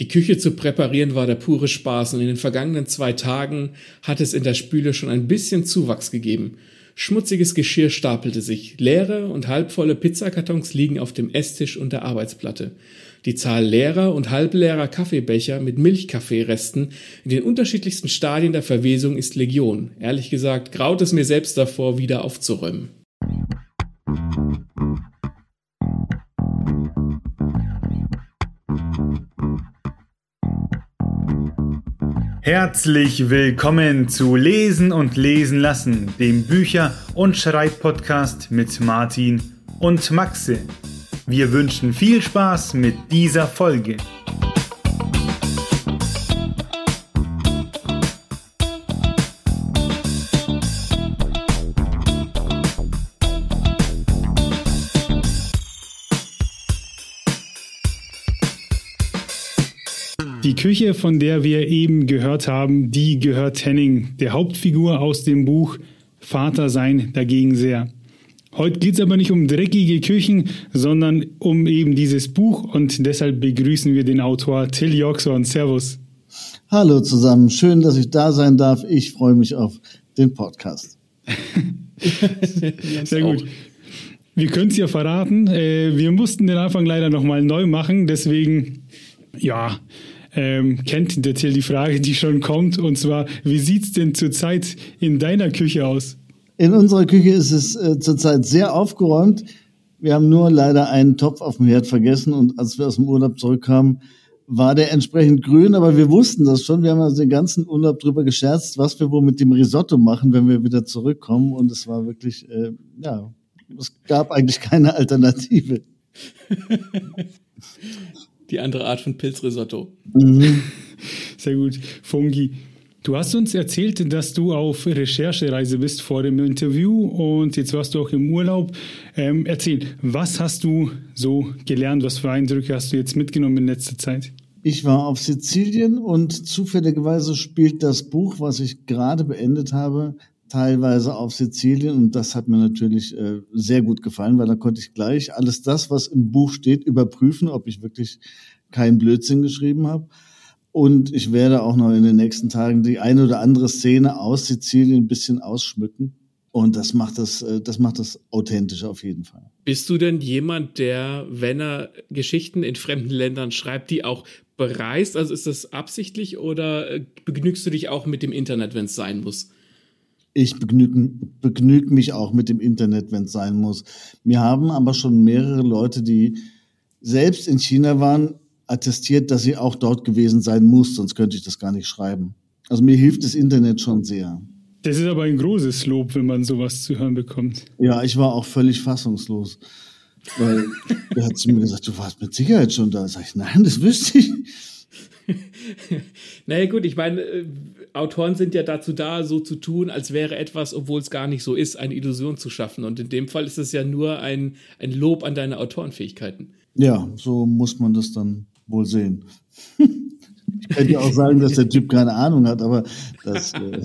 Die Küche zu präparieren war der pure Spaß und in den vergangenen zwei Tagen hat es in der Spüle schon ein bisschen Zuwachs gegeben. Schmutziges Geschirr stapelte sich, leere und halbvolle Pizzakartons liegen auf dem Esstisch und der Arbeitsplatte. Die Zahl leerer und halbleerer Kaffeebecher mit Milchkaffeeresten in den unterschiedlichsten Stadien der Verwesung ist Legion. Ehrlich gesagt, graut es mir selbst davor, wieder aufzuräumen. Herzlich willkommen zu Lesen und Lesen lassen, dem Bücher- und Schreibpodcast mit Martin und Maxe. Wir wünschen viel Spaß mit dieser Folge. Küche, von der wir eben gehört haben, die gehört Henning, der Hauptfigur aus dem Buch Vater sein dagegen sehr. Heute geht es aber nicht um dreckige Küchen, sondern um eben dieses Buch und deshalb begrüßen wir den Autor Till Joxon. Servus. Hallo zusammen, schön, dass ich da sein darf. Ich freue mich auf den Podcast. Sehr gut. Wir können es ja verraten. Äh, wir mussten den Anfang leider nochmal neu machen, deswegen, ja, ähm, kennt der Till die Frage, die schon kommt, und zwar, wie sieht es denn zurzeit in deiner Küche aus? In unserer Küche ist es äh, zurzeit sehr aufgeräumt. Wir haben nur leider einen Topf auf dem Herd vergessen und als wir aus dem Urlaub zurückkamen, war der entsprechend grün, aber wir wussten das schon. Wir haben also den ganzen Urlaub drüber gescherzt, was wir wohl mit dem Risotto machen, wenn wir wieder zurückkommen. Und es war wirklich, äh, ja, es gab eigentlich keine Alternative. Die andere Art von Pilzrisotto. Mhm. Sehr gut. Fungi. Du hast uns erzählt, dass du auf Recherchereise bist vor dem Interview und jetzt warst du auch im Urlaub. Ähm, erzähl, was hast du so gelernt? Was für Eindrücke hast du jetzt mitgenommen in letzter Zeit? Ich war auf Sizilien und zufälligerweise spielt das Buch, was ich gerade beendet habe, teilweise auf Sizilien und das hat mir natürlich äh, sehr gut gefallen, weil da konnte ich gleich alles das, was im Buch steht, überprüfen, ob ich wirklich keinen Blödsinn geschrieben habe. Und ich werde auch noch in den nächsten Tagen die eine oder andere Szene aus Sizilien ein bisschen ausschmücken. Und das macht das, äh, das macht das authentisch auf jeden Fall. Bist du denn jemand, der, wenn er Geschichten in fremden Ländern schreibt, die auch bereist? Also ist das absichtlich oder äh, begnügst du dich auch mit dem Internet, wenn es sein muss? Ich begnüge begnüg mich auch mit dem Internet, wenn es sein muss. Mir haben aber schon mehrere Leute, die selbst in China waren, attestiert, dass sie auch dort gewesen sein muss, sonst könnte ich das gar nicht schreiben. Also mir hilft das Internet schon sehr. Das ist aber ein großes Lob, wenn man sowas zu hören bekommt. Ja, ich war auch völlig fassungslos. Weil er hat zu mir gesagt, du warst mit Sicherheit schon da. Sag ich, nein, das wüsste ich. naja, gut, ich meine, äh, Autoren sind ja dazu da, so zu tun, als wäre etwas, obwohl es gar nicht so ist, eine Illusion zu schaffen. Und in dem Fall ist es ja nur ein, ein Lob an deine Autorenfähigkeiten. Ja, so muss man das dann wohl sehen. ich könnte ja auch sagen, dass der Typ keine Ahnung hat, aber das. Äh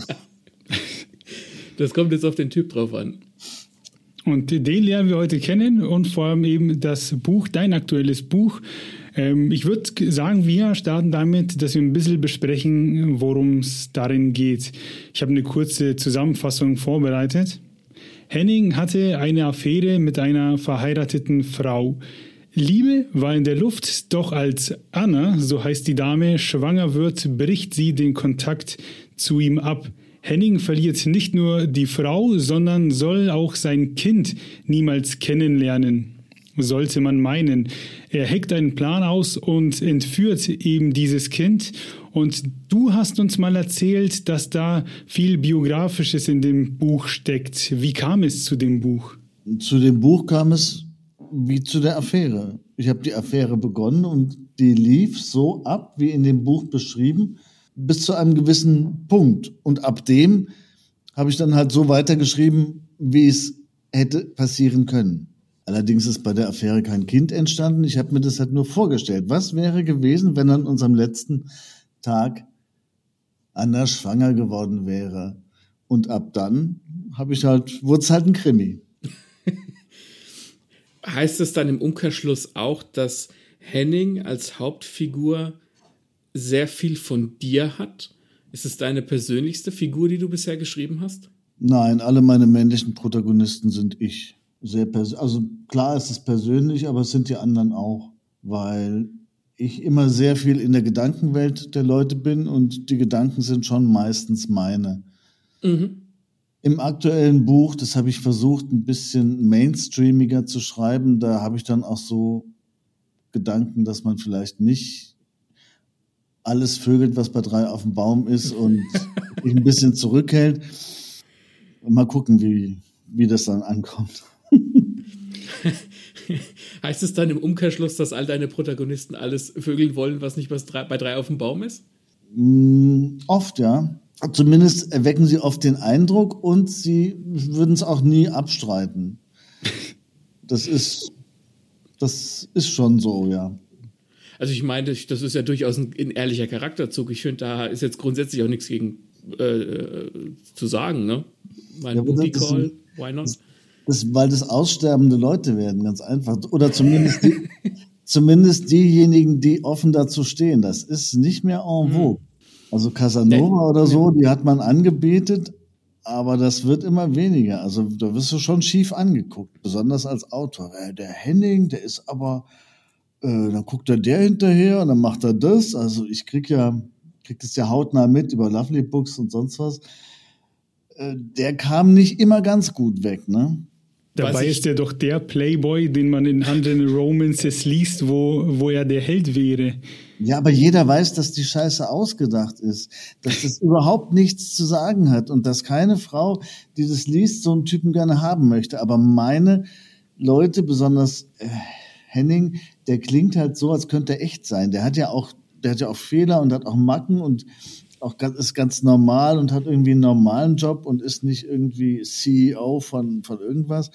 das kommt jetzt auf den Typ drauf an. Und den lernen wir heute kennen und vor allem eben das Buch, dein aktuelles Buch. Ähm, ich würde sagen, wir starten damit, dass wir ein bisschen besprechen, worum es darin geht. Ich habe eine kurze Zusammenfassung vorbereitet. Henning hatte eine Affäre mit einer verheirateten Frau. Liebe war in der Luft, doch als Anna, so heißt die Dame, schwanger wird, bricht sie den Kontakt zu ihm ab. Henning verliert nicht nur die Frau, sondern soll auch sein Kind niemals kennenlernen. Sollte man meinen. Er heckt einen Plan aus und entführt eben dieses Kind. Und du hast uns mal erzählt, dass da viel Biografisches in dem Buch steckt. Wie kam es zu dem Buch? Zu dem Buch kam es wie zu der Affäre. Ich habe die Affäre begonnen und die lief so ab, wie in dem Buch beschrieben, bis zu einem gewissen Punkt. Und ab dem habe ich dann halt so weitergeschrieben, wie es hätte passieren können. Allerdings ist bei der Affäre kein Kind entstanden. Ich habe mir das halt nur vorgestellt. Was wäre gewesen, wenn an unserem letzten Tag Anna schwanger geworden wäre? Und ab dann habe ich halt, wurde es halt ein Krimi heißt es dann im Umkehrschluss auch, dass Henning als Hauptfigur sehr viel von dir hat? Ist es deine persönlichste Figur, die du bisher geschrieben hast? Nein, alle meine männlichen Protagonisten sind ich. Sehr also klar ist es persönlich, aber es sind die anderen auch, weil ich immer sehr viel in der Gedankenwelt der Leute bin und die Gedanken sind schon meistens meine. Mhm. Im aktuellen Buch, das habe ich versucht, ein bisschen mainstreamiger zu schreiben, da habe ich dann auch so Gedanken, dass man vielleicht nicht alles vögelt, was bei drei auf dem Baum ist und sich ein bisschen zurückhält. Mal gucken, wie, wie das dann ankommt. heißt es dann im Umkehrschluss, dass all deine Protagonisten alles vögeln wollen, was nicht bei drei auf dem Baum ist? Mm, oft, ja. Zumindest erwecken sie oft den Eindruck und sie würden es auch nie abstreiten. Das ist, das ist schon so, ja. Also ich meine, das ist ja durchaus ein, ein ehrlicher Charakterzug. Ich finde, da ist jetzt grundsätzlich auch nichts gegen äh, äh zu sagen, ne? Mein ja, Booty Call, why not? Das, das, weil das aussterbende Leute werden, ganz einfach. Oder zumindest, die, zumindest diejenigen, die offen dazu stehen. Das ist nicht mehr en hm. vogue. Also Casanova oder so, die hat man angebetet, aber das wird immer weniger. Also da wirst du schon schief angeguckt, besonders als Autor. Äh, der Henning, der ist aber, äh, dann guckt er der hinterher und dann macht er das. Also ich krieg ja, krieg das ja hautnah mit über Lovely Books und sonst was. Äh, der kam nicht immer ganz gut weg, ne? Dabei ist er doch der Playboy, den man in anderen Romances liest, wo, wo er der Held wäre. Ja, aber jeder weiß, dass die Scheiße ausgedacht ist, dass das überhaupt nichts zu sagen hat und dass keine Frau, die das liest, so einen Typen gerne haben möchte. Aber meine Leute, besonders äh, Henning, der klingt halt so, als könnte er echt sein. Der hat ja auch, der hat ja auch Fehler und hat auch Macken und auch ganz, ist ganz normal und hat irgendwie einen normalen Job und ist nicht irgendwie CEO von, von irgendwas.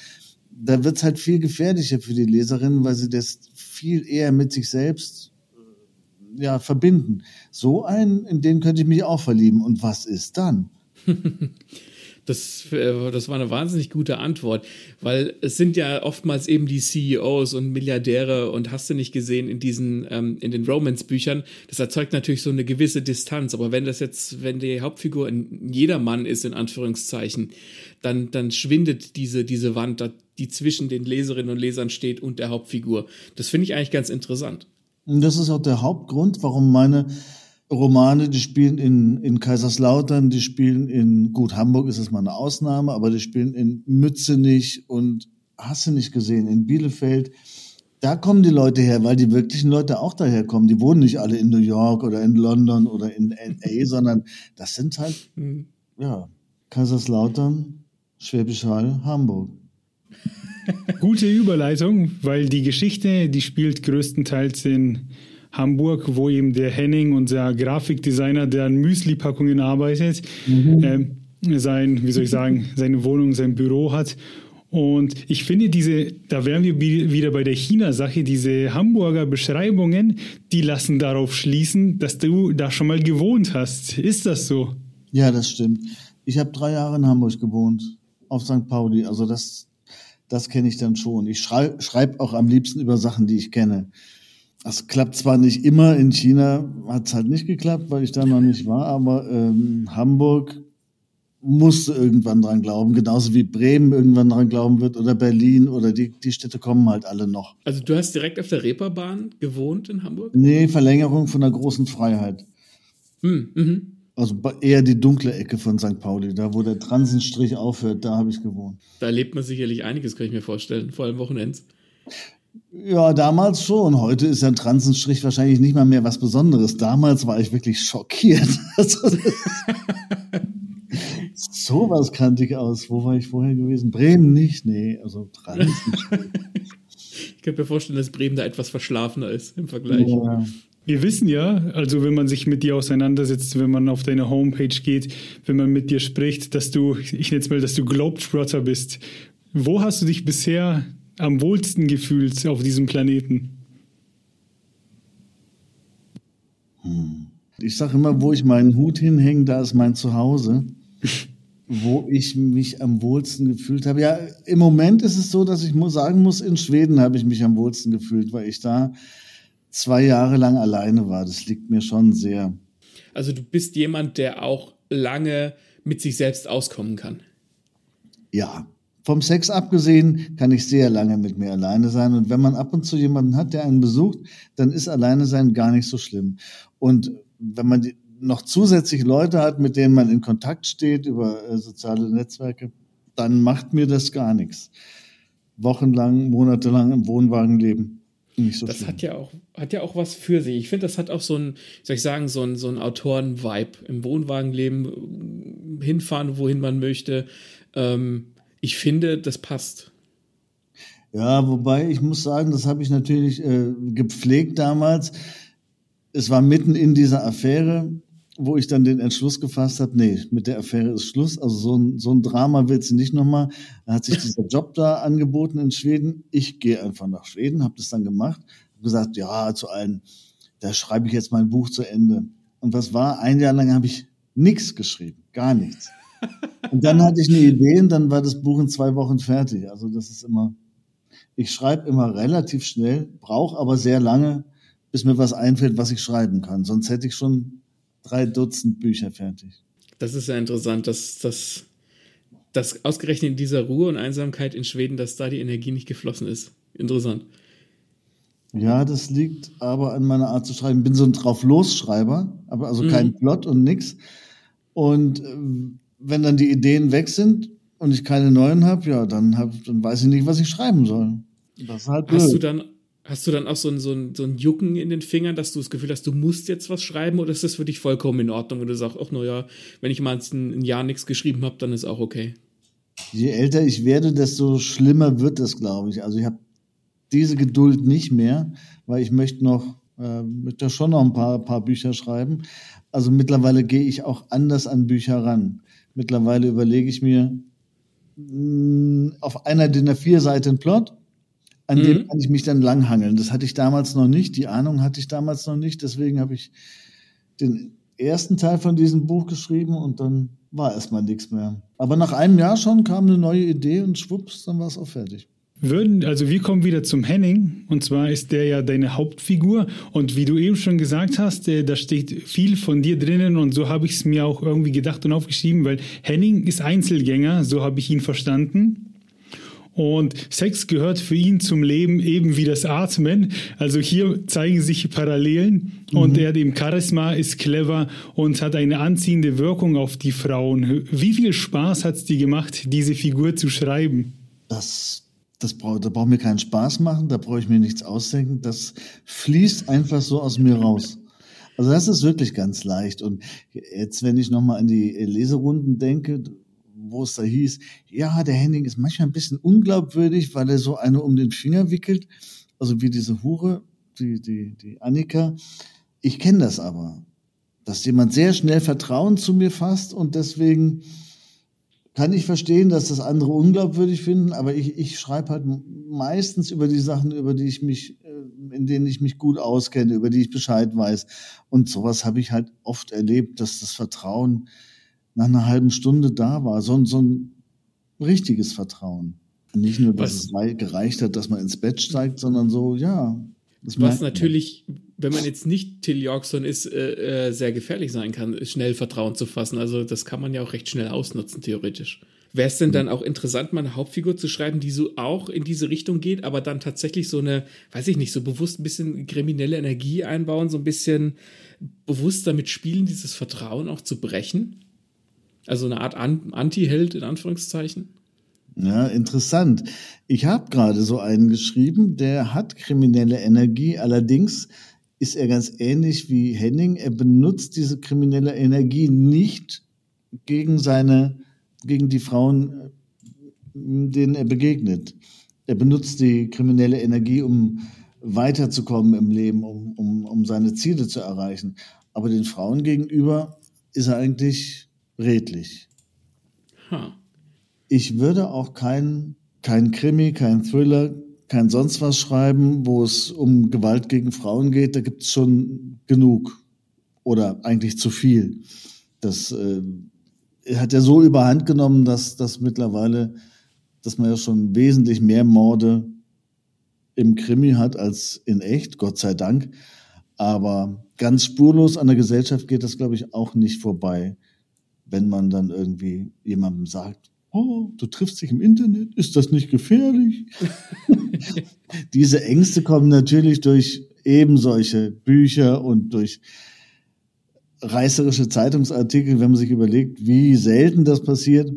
Da wird's halt viel gefährlicher für die Leserinnen, weil sie das viel eher mit sich selbst äh, ja, verbinden. So einen, in den könnte ich mich auch verlieben. Und was ist dann? Das, äh, das war eine wahnsinnig gute Antwort, weil es sind ja oftmals eben die CEOs und Milliardäre und hast du nicht gesehen in diesen, ähm, in den Romance-Büchern. Das erzeugt natürlich so eine gewisse Distanz, aber wenn das jetzt, wenn die Hauptfigur ein Jedermann ist, in Anführungszeichen, dann, dann schwindet diese, diese Wand, die zwischen den Leserinnen und Lesern steht und der Hauptfigur. Das finde ich eigentlich ganz interessant. Und das ist auch der Hauptgrund, warum meine Romane, die spielen in, in Kaiserslautern, die spielen in, gut, Hamburg ist es mal eine Ausnahme, aber die spielen in Mützenich und hast du nicht gesehen, in Bielefeld. Da kommen die Leute her, weil die wirklichen Leute auch daher kommen. Die wohnen nicht alle in New York oder in London oder in LA, sondern das sind halt, mhm. ja, Kaiserslautern, Schwäbisch Hall, Hamburg. Gute Überleitung, weil die Geschichte, die spielt größtenteils in Hamburg, wo eben der Henning, unser Grafikdesigner, der an Müsli-Packungen arbeitet, mhm. äh, sein, wie soll ich sagen, seine Wohnung, sein Büro hat. Und ich finde diese, da wären wir wieder bei der China-Sache, diese Hamburger Beschreibungen, die lassen darauf schließen, dass du da schon mal gewohnt hast. Ist das so? Ja, das stimmt. Ich habe drei Jahre in Hamburg gewohnt, auf St. Pauli. Also das, das kenne ich dann schon. Ich schreibe schreib auch am liebsten über Sachen, die ich kenne. Das klappt zwar nicht immer, in China hat es halt nicht geklappt, weil ich da noch nicht war, aber ähm, Hamburg musste irgendwann dran glauben, genauso wie Bremen irgendwann dran glauben wird oder Berlin oder die, die Städte kommen halt alle noch. Also du hast direkt auf der Reeperbahn gewohnt in Hamburg? Nee, Verlängerung von der großen Freiheit. Hm, mhm. Also eher die dunkle Ecke von St. Pauli, da wo der Transenstrich aufhört, da habe ich gewohnt. Da erlebt man sicherlich einiges, kann ich mir vorstellen, vor allem Wochenends. Ja, damals schon. Heute ist ein Transenstrich wahrscheinlich nicht mal mehr was Besonderes. Damals war ich wirklich schockiert. so was kannte ich aus. Wo war ich vorher gewesen? Bremen nicht? Nee, also Transenstrich. ich könnte mir vorstellen, dass Bremen da etwas verschlafener ist im Vergleich. Ja. Wir wissen ja, also wenn man sich mit dir auseinandersetzt, wenn man auf deine Homepage geht, wenn man mit dir spricht, dass du, ich nenne es mal, dass du Globetrotter bist. Wo hast du dich bisher am wohlsten gefühlt auf diesem Planeten? Hm. Ich sage immer, wo ich meinen Hut hinhänge, da ist mein Zuhause. wo ich mich am wohlsten gefühlt habe. Ja, im Moment ist es so, dass ich sagen muss, in Schweden habe ich mich am wohlsten gefühlt, weil ich da zwei Jahre lang alleine war. Das liegt mir schon sehr. Also du bist jemand, der auch lange mit sich selbst auskommen kann. Ja, vom Sex abgesehen kann ich sehr lange mit mir alleine sein. Und wenn man ab und zu jemanden hat, der einen besucht, dann ist alleine sein gar nicht so schlimm. Und wenn man noch zusätzlich Leute hat, mit denen man in Kontakt steht über äh, soziale Netzwerke, dann macht mir das gar nichts. Wochenlang, monatelang im Wohnwagen leben. Nicht so das hat ja auch hat ja auch was für sich. Ich finde, das hat auch so ein, soll ich sagen, so ein, so ein Autoren-Vibe. Im Wohnwagen leben, hinfahren, wohin man möchte. Ähm, ich finde, das passt. Ja, wobei ich muss sagen, das habe ich natürlich äh, gepflegt damals. Es war mitten in dieser Affäre wo ich dann den Entschluss gefasst habe, nee, mit der Affäre ist Schluss. Also so ein, so ein Drama willst du nicht nochmal. Da hat sich dieser Job da angeboten in Schweden. Ich gehe einfach nach Schweden, habe das dann gemacht, habe gesagt, ja, zu allen, da schreibe ich jetzt mein Buch zu Ende. Und was war? Ein Jahr lang habe ich nichts geschrieben, gar nichts. Und dann hatte ich eine Idee und dann war das Buch in zwei Wochen fertig. Also das ist immer, ich schreibe immer relativ schnell, brauche aber sehr lange, bis mir was einfällt, was ich schreiben kann. Sonst hätte ich schon drei Dutzend Bücher fertig. Das ist ja interessant, dass, dass, dass ausgerechnet in dieser Ruhe und Einsamkeit in Schweden, dass da die Energie nicht geflossen ist. Interessant. Ja, das liegt aber an meiner Art zu schreiben. Ich bin so ein Drauf-Los-Schreiber, aber also mhm. kein Plot und nix. Und äh, wenn dann die Ideen weg sind und ich keine neuen habe, ja, dann, hab, dann weiß ich nicht, was ich schreiben soll. Das ist halt blöd. Hast du dann Hast du dann auch so ein, so, ein, so ein Jucken in den Fingern, dass du das Gefühl hast, du musst jetzt was schreiben oder ist das für dich vollkommen in Ordnung, wenn du sagst, ach naja, wenn ich mal ein, Jahr nichts geschrieben habe, dann ist auch okay? Je älter ich werde, desto schlimmer wird es, glaube ich. Also ich habe diese Geduld nicht mehr, weil ich möchte noch, äh, möchte schon noch ein paar, paar Bücher schreiben. Also mittlerweile gehe ich auch anders an Bücher ran. Mittlerweile überlege ich mir mh, mm, auf einer DIN A4-Seite einen Plot an mhm. dem kann ich mich dann langhangeln. Das hatte ich damals noch nicht, die Ahnung hatte ich damals noch nicht, deswegen habe ich den ersten Teil von diesem Buch geschrieben und dann war erstmal nichts mehr. Aber nach einem Jahr schon kam eine neue Idee und schwupps, dann war es auch fertig. Würden, also wir kommen wieder zum Henning und zwar ist der ja deine Hauptfigur und wie du eben schon gesagt hast, äh, da steht viel von dir drinnen und so habe ich es mir auch irgendwie gedacht und aufgeschrieben, weil Henning ist Einzelgänger, so habe ich ihn verstanden. Und Sex gehört für ihn zum Leben eben wie das Atmen. Also hier zeigen sich Parallelen. Mhm. Und er hat eben Charisma, ist clever und hat eine anziehende Wirkung auf die Frauen. Wie viel Spaß hat es dir gemacht, diese Figur zu schreiben? Das, das braucht, da braucht mir keinen Spaß machen, da brauche ich mir nichts ausdenken. Das fließt einfach so aus mir raus. Also das ist wirklich ganz leicht. Und jetzt, wenn ich nochmal an die Leserunden denke, wo es da hieß, ja, der Henning ist manchmal ein bisschen unglaubwürdig, weil er so eine um den Finger wickelt, also wie diese Hure, die, die, die Annika. Ich kenne das aber, dass jemand sehr schnell Vertrauen zu mir fasst und deswegen kann ich verstehen, dass das andere unglaubwürdig finden, aber ich, ich schreibe halt meistens über die Sachen, über die ich mich, äh, in denen ich mich gut auskenne, über die ich Bescheid weiß. Und sowas habe ich halt oft erlebt, dass das Vertrauen nach einer halben Stunde da war. So, so ein richtiges Vertrauen. Nicht nur, dass was, es gereicht hat, dass man ins Bett steigt, sondern so, ja. Was natürlich, wenn man jetzt nicht Till Yorkson ist, äh, äh, sehr gefährlich sein kann, schnell Vertrauen zu fassen. Also das kann man ja auch recht schnell ausnutzen, theoretisch. Wäre es denn dann auch interessant, mal eine Hauptfigur zu schreiben, die so auch in diese Richtung geht, aber dann tatsächlich so eine, weiß ich nicht, so bewusst ein bisschen kriminelle Energie einbauen, so ein bisschen bewusst damit spielen, dieses Vertrauen auch zu brechen? Also eine Art Anti-Held in Anführungszeichen. Ja, interessant. Ich habe gerade so einen geschrieben, der hat kriminelle Energie, allerdings ist er ganz ähnlich wie Henning. Er benutzt diese kriminelle Energie nicht gegen seine, gegen die Frauen, denen er begegnet. Er benutzt die kriminelle Energie, um weiterzukommen im Leben, um, um, um seine Ziele zu erreichen. Aber den Frauen gegenüber ist er eigentlich redlich. Huh. Ich würde auch kein, kein Krimi, kein Thriller, kein sonst was schreiben, wo es um Gewalt gegen Frauen geht. Da gibt es schon genug oder eigentlich zu viel. Das äh, hat ja so überhand genommen, dass, dass mittlerweile, dass man ja schon wesentlich mehr Morde im Krimi hat als in echt, Gott sei Dank. Aber ganz spurlos an der Gesellschaft geht das, glaube ich, auch nicht vorbei, wenn man dann irgendwie jemandem sagt, oh, du triffst dich im Internet, ist das nicht gefährlich? Diese Ängste kommen natürlich durch eben solche Bücher und durch reißerische Zeitungsartikel, wenn man sich überlegt, wie selten das passiert,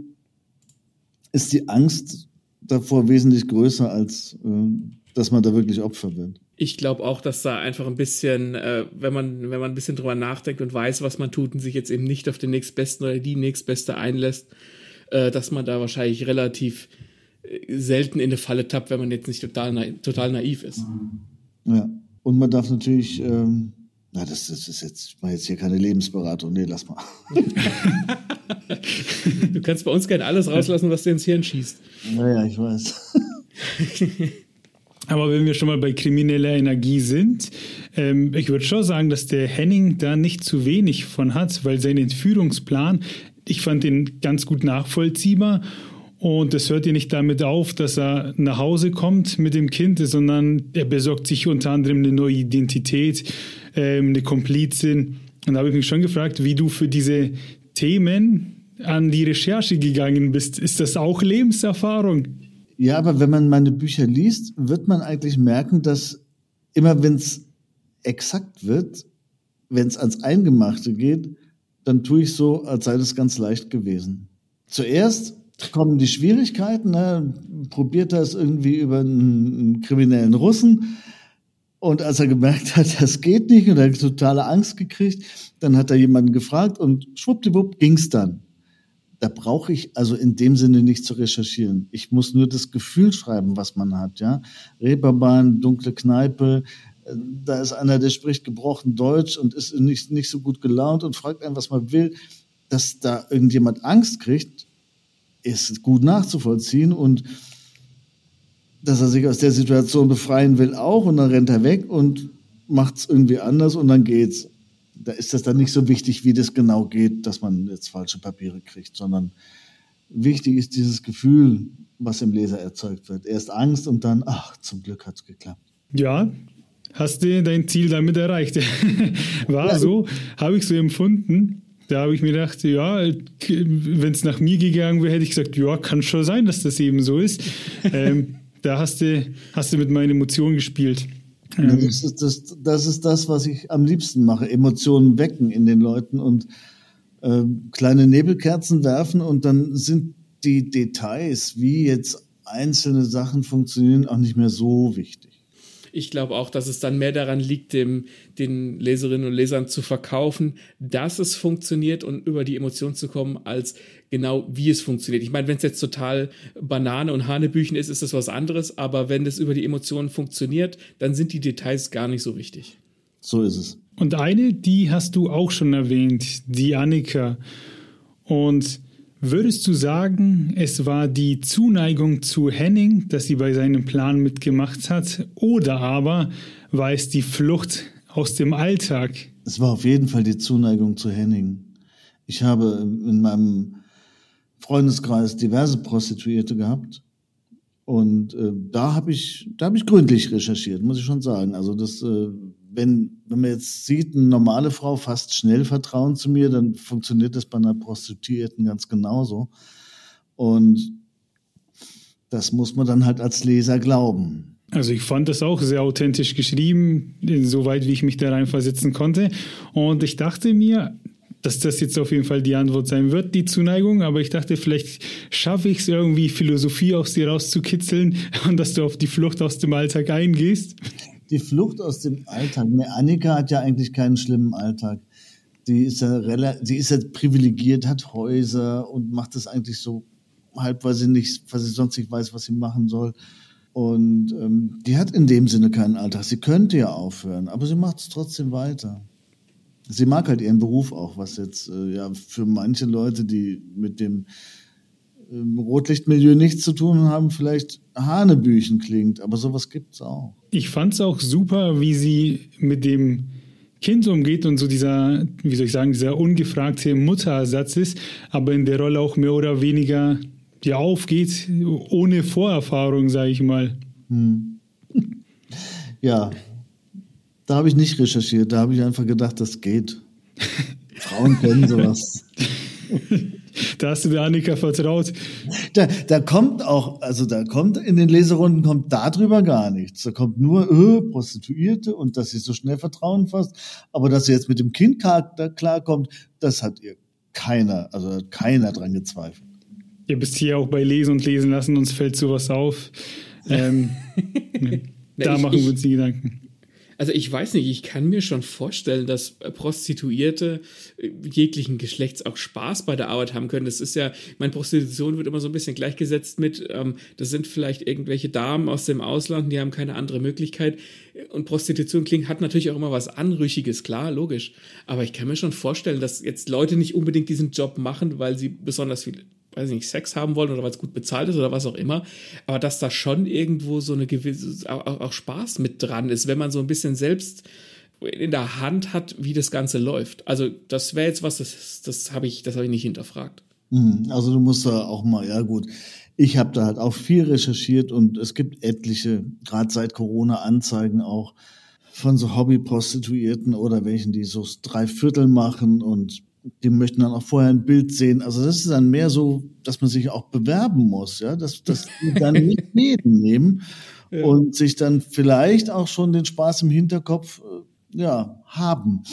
ist die Angst davor wesentlich größer, als äh, dass man da wirklich Opfer wird. Ich glaube auch, dass da einfach ein bisschen, äh, wenn man, wenn man ein bisschen drüber nachdenkt und weiß, was man tut und sich jetzt eben nicht auf den nächstbesten oder die nächstbeste einlässt, äh, dass man da wahrscheinlich relativ äh, selten in eine Falle tappt, wenn man jetzt nicht total, na total naiv ist. Ja, und man darf natürlich, ähm, na, das, das ist jetzt, mal jetzt hier keine Lebensberatung, nee, lass mal. du kannst bei uns gerne alles rauslassen, was dir ins Hirn schießt. Naja, ich weiß. Aber wenn wir schon mal bei krimineller Energie sind, ähm, ich würde schon sagen, dass der Henning da nicht zu wenig von hat, weil sein Entführungsplan, ich fand den ganz gut nachvollziehbar. Und es hört ja nicht damit auf, dass er nach Hause kommt mit dem Kind, sondern er besorgt sich unter anderem eine neue Identität, ähm, eine Komplizin. Und da habe ich mich schon gefragt, wie du für diese Themen an die Recherche gegangen bist. Ist das auch Lebenserfahrung? Ja, aber wenn man meine Bücher liest, wird man eigentlich merken, dass immer wenn es exakt wird, wenn es ans Eingemachte geht, dann tue ich so, als sei das ganz leicht gewesen. Zuerst kommen die Schwierigkeiten, ne? probiert das irgendwie über einen, kriminellen Russen. Und als er gemerkt hat, das geht nicht und er hat totale Angst gekriegt, dann hat er jemanden gefragt und schwuppdiwupp ging's dann da brauche ich also in dem Sinne nicht zu recherchieren. Ich muss nur das Gefühl schreiben, was man hat, ja. Reeperbahn, dunkle Kneipe, da ist einer, der spricht gebrochen Deutsch und ist nicht, nicht so gut gelaunt und fragt einen, was man will. Dass da irgendjemand Angst kriegt, ist gut nachzuvollziehen und dass er sich aus der Situation befreien will auch und dann rennt er weg und macht es irgendwie anders und dann geht's da ist das dann nicht so wichtig, wie das genau geht, dass man jetzt falsche Papiere kriegt, sondern wichtig ist dieses Gefühl, was im Leser erzeugt wird. Erst Angst und dann, ach, zum Glück hat es geklappt. Ja, hast du dein Ziel damit erreicht. War ja, so, habe ich so empfunden. Da habe ich mir gedacht, ja, wenn es nach mir gegangen wäre, hätte ich gesagt, ja, kann schon sein, dass das eben so ist. ähm, da hast du, hast du mit meinen Emotionen gespielt. Ja. Das, ist das, das ist das, was ich am liebsten mache. Emotionen wecken in den Leuten und äh, kleine Nebelkerzen werfen und dann sind die Details, wie jetzt einzelne Sachen funktionieren, auch nicht mehr so wichtig. Ich glaube auch, dass es dann mehr daran liegt, dem, den Leserinnen und Lesern zu verkaufen, dass es funktioniert und über die Emotion zu kommen, als genau wie es funktioniert. Ich meine, wenn es jetzt total Banane und Hanebüchen ist, ist das was anderes, aber wenn das über die Emotionen funktioniert, dann sind die Details gar nicht so wichtig. So ist es. Und eine, die hast du auch schon erwähnt, die Annika. Und Würdest du sagen, es war die Zuneigung zu Henning, dass sie bei seinem Plan mitgemacht hat, oder aber war es die Flucht aus dem Alltag? Es war auf jeden Fall die Zuneigung zu Henning. Ich habe in meinem Freundeskreis diverse Prostituierte gehabt und äh, da habe ich, da habe ich gründlich recherchiert, muss ich schon sagen. Also das äh, wenn, wenn man jetzt sieht, eine normale Frau fasst schnell Vertrauen zu mir, dann funktioniert das bei einer Prostituierten ganz genauso. Und das muss man dann halt als Leser glauben. Also ich fand das auch sehr authentisch geschrieben, soweit wie ich mich da reinversetzen konnte. Und ich dachte mir, dass das jetzt auf jeden Fall die Antwort sein wird, die Zuneigung. Aber ich dachte, vielleicht schaffe ich es irgendwie, Philosophie aus dir rauszukitzeln und dass du auf die Flucht aus dem Alltag eingehst die Flucht aus dem Alltag. Ne, Annika hat ja eigentlich keinen schlimmen Alltag. Die ist ja sie ist ja privilegiert, hat Häuser und macht das eigentlich so halb, weil sie nicht, weil sie sonst nicht weiß, was sie machen soll. Und ähm, die hat in dem Sinne keinen Alltag. Sie könnte ja aufhören, aber sie macht es trotzdem weiter. Sie mag halt ihren Beruf auch, was jetzt äh, ja für manche Leute, die mit dem im Rotlichtmilieu nichts zu tun haben, vielleicht Hanebüchen klingt, aber sowas gibt es auch. Ich fand es auch super, wie sie mit dem Kind umgeht und so dieser, wie soll ich sagen, dieser ungefragte Muttersatz ist, aber in der Rolle auch mehr oder weniger ja aufgeht, ohne Vorerfahrung, sage ich mal. Hm. Ja, da habe ich nicht recherchiert, da habe ich einfach gedacht, das geht. Frauen kennen sowas. Da hast du der Annika vertraut. Da, da kommt auch, also da kommt in den Leserunden kommt darüber gar nichts. Da kommt nur öh, Prostituierte und dass sie so schnell Vertrauen fasst. Aber dass sie jetzt mit dem Kind klarkommt, das hat ihr keiner, also hat keiner dran gezweifelt. Ihr bist hier auch bei Lesen und Lesen lassen, uns fällt sowas auf. Ähm, da ich, machen wir uns die Gedanken. Also ich weiß nicht, ich kann mir schon vorstellen, dass Prostituierte äh, jeglichen Geschlechts auch Spaß bei der Arbeit haben können. Das ist ja, meine Prostitution wird immer so ein bisschen gleichgesetzt mit, ähm, das sind vielleicht irgendwelche Damen aus dem Ausland, die haben keine andere Möglichkeit. Und Prostitution klingt, hat natürlich auch immer was Anrüchiges, klar, logisch. Aber ich kann mir schon vorstellen, dass jetzt Leute nicht unbedingt diesen Job machen, weil sie besonders viel weiß ich nicht, Sex haben wollen oder weil es gut bezahlt ist oder was auch immer, aber dass da schon irgendwo so eine gewisse, auch, auch Spaß mit dran ist, wenn man so ein bisschen selbst in der Hand hat, wie das Ganze läuft. Also das wäre jetzt was, das, das habe ich, das habe ich nicht hinterfragt. Mhm. Also du musst da auch mal, ja gut, ich habe da halt auch viel recherchiert und es gibt etliche, gerade seit Corona, Anzeigen auch von so Hobby-Prostituierten oder welchen, die so drei Viertel machen und die möchten dann auch vorher ein Bild sehen. Also das ist dann mehr so, dass man sich auch bewerben muss, ja, dass, dass die dann nicht jeden nehmen ja. und sich dann vielleicht auch schon den Spaß im Hinterkopf äh, ja, haben.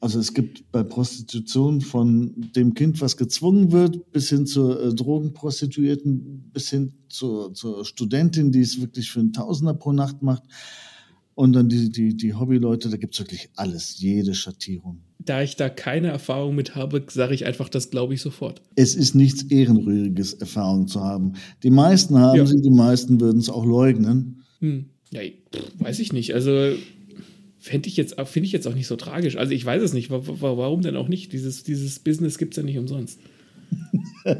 Also es gibt bei Prostitution von dem Kind, was gezwungen wird, bis hin zur äh, Drogenprostituierten, bis hin zur, zur Studentin, die es wirklich für einen Tausender pro Nacht macht. Und dann die, die, die Hobbyleute, da gibt's wirklich alles, jede Schattierung da ich da keine Erfahrung mit habe, sage ich einfach, das glaube ich sofort. Es ist nichts Ehrenrühriges, Erfahrung zu haben. Die meisten haben ja. sie, die meisten würden es auch leugnen. Hm. Ja, weiß ich nicht. Also fände ich jetzt, finde ich jetzt auch nicht so tragisch. Also ich weiß es nicht. Warum denn auch nicht? Dieses, dieses Business gibt es ja nicht umsonst.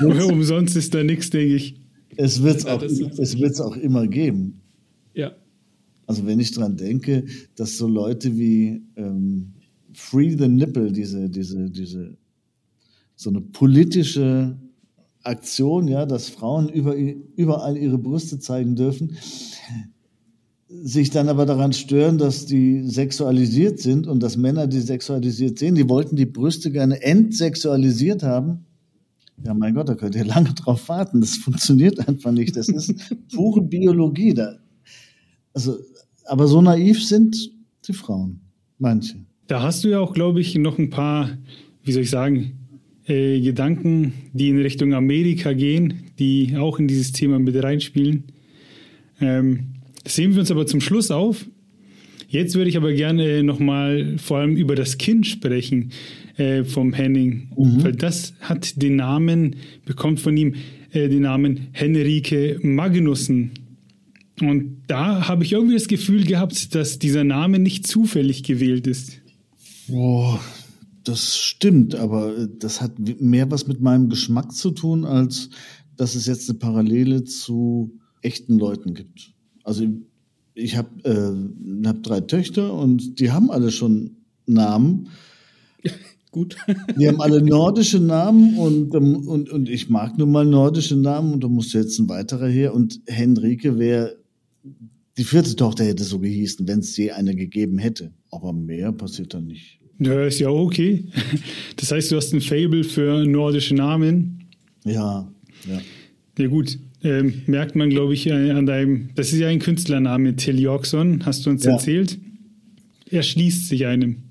umsonst ist da nichts, denke ich. Es wird es auch, es auch immer geben. Also wenn ich dran denke, dass so Leute wie ähm, Free the Nipple, diese, diese, diese, so eine politische Aktion, ja, dass Frauen über, überall ihre Brüste zeigen dürfen, sich dann aber daran stören, dass die sexualisiert sind und dass Männer die sexualisiert sehen. Die wollten die Brüste gerne entsexualisiert haben. Ja, mein Gott, da könnt ihr lange drauf warten. Das funktioniert einfach nicht. Das ist pure Biologie. Da, also aber so naiv sind die Frauen, manche. Da hast du ja auch, glaube ich, noch ein paar, wie soll ich sagen, äh, Gedanken, die in Richtung Amerika gehen, die auch in dieses Thema mit reinspielen. Ähm, das sehen wir uns aber zum Schluss auf. Jetzt würde ich aber gerne nochmal vor allem über das Kind sprechen äh, vom Henning, mhm. weil das hat den Namen, bekommt von ihm äh, den Namen Henrike Magnussen. Und da habe ich irgendwie das Gefühl gehabt, dass dieser Name nicht zufällig gewählt ist. Boah, das stimmt, aber das hat mehr was mit meinem Geschmack zu tun, als dass es jetzt eine Parallele zu echten Leuten gibt. Also ich habe äh, hab drei Töchter und die haben alle schon Namen. Gut. Die haben alle nordische Namen und, und, und ich mag nun mal nordische Namen und da muss jetzt ein weiterer her. Und Henrike wäre die vierte Tochter hätte so gehießen, wenn es je eine gegeben hätte. Aber mehr passiert dann nicht. Ja, ist ja okay. Das heißt, du hast ein Fable für nordische Namen. Ja, ja. Ja gut, ähm, merkt man, glaube ich, äh, an deinem, das ist ja ein Künstlername, Till Jorkson, hast du uns ja. erzählt. Er schließt sich einem.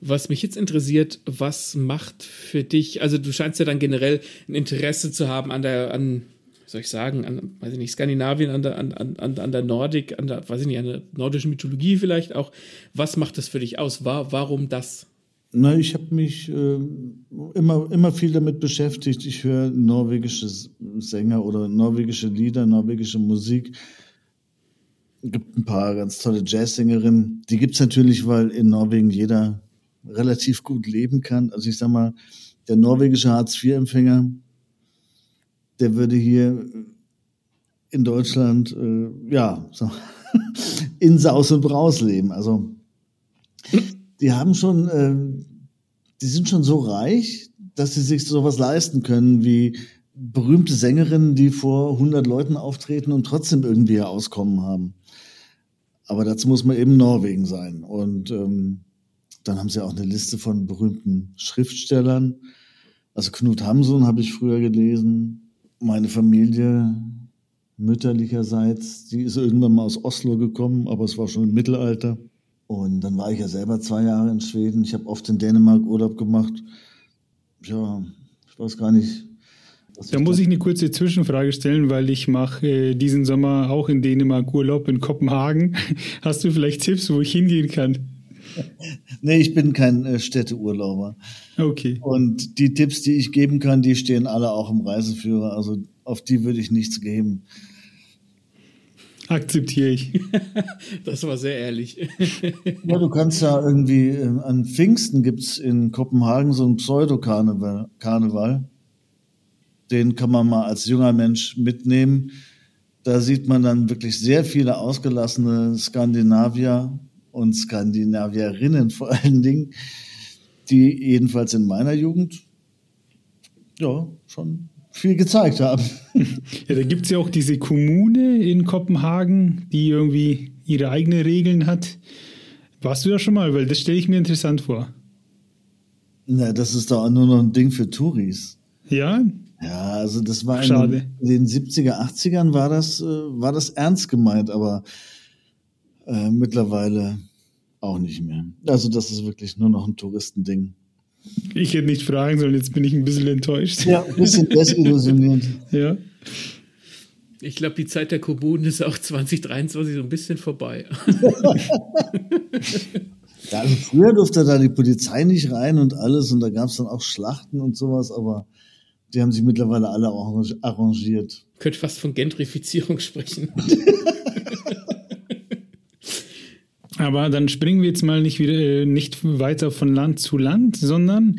Was mich jetzt interessiert, was macht für dich, also du scheinst ja dann generell ein Interesse zu haben an der, an soll ich sagen, an, weiß ich nicht, Skandinavien, an der, an, an, an der Nordik, an der, weiß ich nicht, an der nordischen Mythologie vielleicht auch. Was macht das für dich aus? War, warum das? Na, ich habe mich äh, immer, immer viel damit beschäftigt. Ich höre norwegische Sänger oder norwegische Lieder, norwegische Musik. Es gibt ein paar ganz tolle Jazzsängerinnen. Die gibt es natürlich, weil in Norwegen jeder relativ gut leben kann. Also ich sag mal, der norwegische Hartz-IV-Empfänger, der würde hier in Deutschland, äh, ja, so, in Saus und Braus leben. Also, die haben schon, äh, die sind schon so reich, dass sie sich sowas leisten können wie berühmte Sängerinnen, die vor 100 Leuten auftreten und trotzdem irgendwie ihr Auskommen haben. Aber dazu muss man eben Norwegen sein. Und ähm, dann haben sie auch eine Liste von berühmten Schriftstellern. Also Knut Hamsun habe ich früher gelesen. Meine Familie mütterlicherseits, die ist irgendwann mal aus Oslo gekommen, aber es war schon im Mittelalter. Und dann war ich ja selber zwei Jahre in Schweden. Ich habe oft in Dänemark Urlaub gemacht. Ja, ich weiß gar nicht. Da muss ich eine kurze Zwischenfrage stellen, weil ich mache äh, diesen Sommer auch in Dänemark Urlaub in Kopenhagen. Hast du vielleicht Tipps, wo ich hingehen kann? Nee, ich bin kein äh, Städteurlauber. Okay. Und die Tipps, die ich geben kann, die stehen alle auch im Reiseführer. Also auf die würde ich nichts geben. Akzeptiere ich. das war sehr ehrlich. ja, du kannst ja irgendwie, äh, an Pfingsten gibt es in Kopenhagen so einen Pseudo-Karneval. Karneval. Den kann man mal als junger Mensch mitnehmen. Da sieht man dann wirklich sehr viele ausgelassene Skandinavier und Skandinavierinnen vor allen Dingen, die jedenfalls in meiner Jugend ja schon viel gezeigt haben. Ja, da gibt es ja auch diese Kommune in Kopenhagen, die irgendwie ihre eigenen Regeln hat. Warst du da schon mal? Weil das stelle ich mir interessant vor. Na, das ist doch nur noch ein Ding für Touris. Ja? Ja, also das war Schade. in den 70er, 80ern war das, äh, war das ernst gemeint, aber äh, mittlerweile auch nicht mehr. Also das ist wirklich nur noch ein Touristending. Ich hätte nicht fragen sollen, jetzt bin ich ein bisschen enttäuscht. Ja, ein bisschen desillusioniert. ja. Ich glaube, die Zeit der Kommunen ist auch 2023 so ein bisschen vorbei. ja, also früher durfte da die Polizei nicht rein und alles und da gab es dann auch Schlachten und sowas, aber die haben sich mittlerweile alle arrangiert. Könnte fast von Gentrifizierung sprechen. Aber dann springen wir jetzt mal nicht wieder äh, nicht weiter von Land zu Land, sondern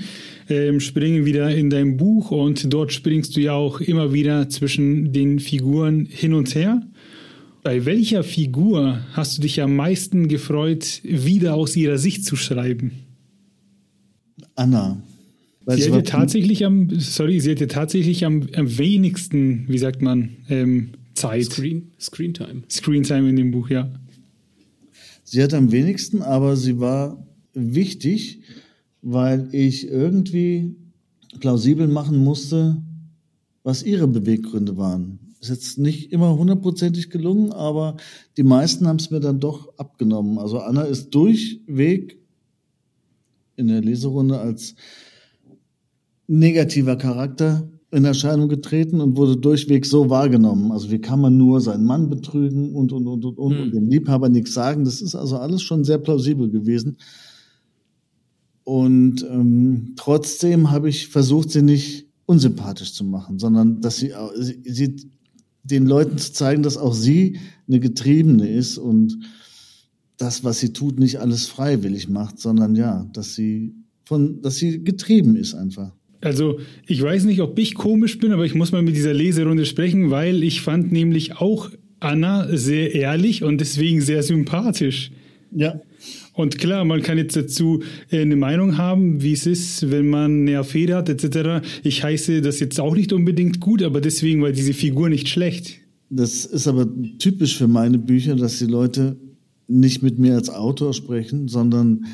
ähm, springen wieder in dein Buch und dort springst du ja auch immer wieder zwischen den Figuren hin und her. Bei welcher Figur hast du dich am meisten gefreut, wieder aus ihrer Sicht zu schreiben? Anna. Sie hat ja tatsächlich am, sorry, sie hat ja tatsächlich am, am wenigsten, wie sagt man, ähm, Zeit. Screen, Screen Time. Screen Time in dem Buch, ja. Sie hat am wenigsten, aber sie war wichtig, weil ich irgendwie plausibel machen musste, was ihre Beweggründe waren. Ist jetzt nicht immer hundertprozentig gelungen, aber die meisten haben es mir dann doch abgenommen. Also Anna ist durchweg in der Leserunde als negativer Charakter in Erscheinung getreten und wurde durchweg so wahrgenommen. Also wie kann man nur seinen Mann betrügen und und und und und, mhm. und dem Liebhaber nichts sagen. Das ist also alles schon sehr plausibel gewesen. Und ähm, trotzdem habe ich versucht, sie nicht unsympathisch zu machen, sondern dass sie, sie, sie den Leuten zu zeigen, dass auch sie eine Getriebene ist und das, was sie tut, nicht alles freiwillig macht, sondern ja, dass sie von, dass sie getrieben ist einfach. Also ich weiß nicht, ob ich komisch bin, aber ich muss mal mit dieser Leserunde sprechen, weil ich fand nämlich auch Anna sehr ehrlich und deswegen sehr sympathisch. Ja. Und klar, man kann jetzt dazu äh, eine Meinung haben, wie es ist, wenn man eine Affäre hat, etc. Ich heiße das jetzt auch nicht unbedingt gut, aber deswegen war diese Figur nicht schlecht. Das ist aber typisch für meine Bücher, dass die Leute nicht mit mir als Autor sprechen, sondern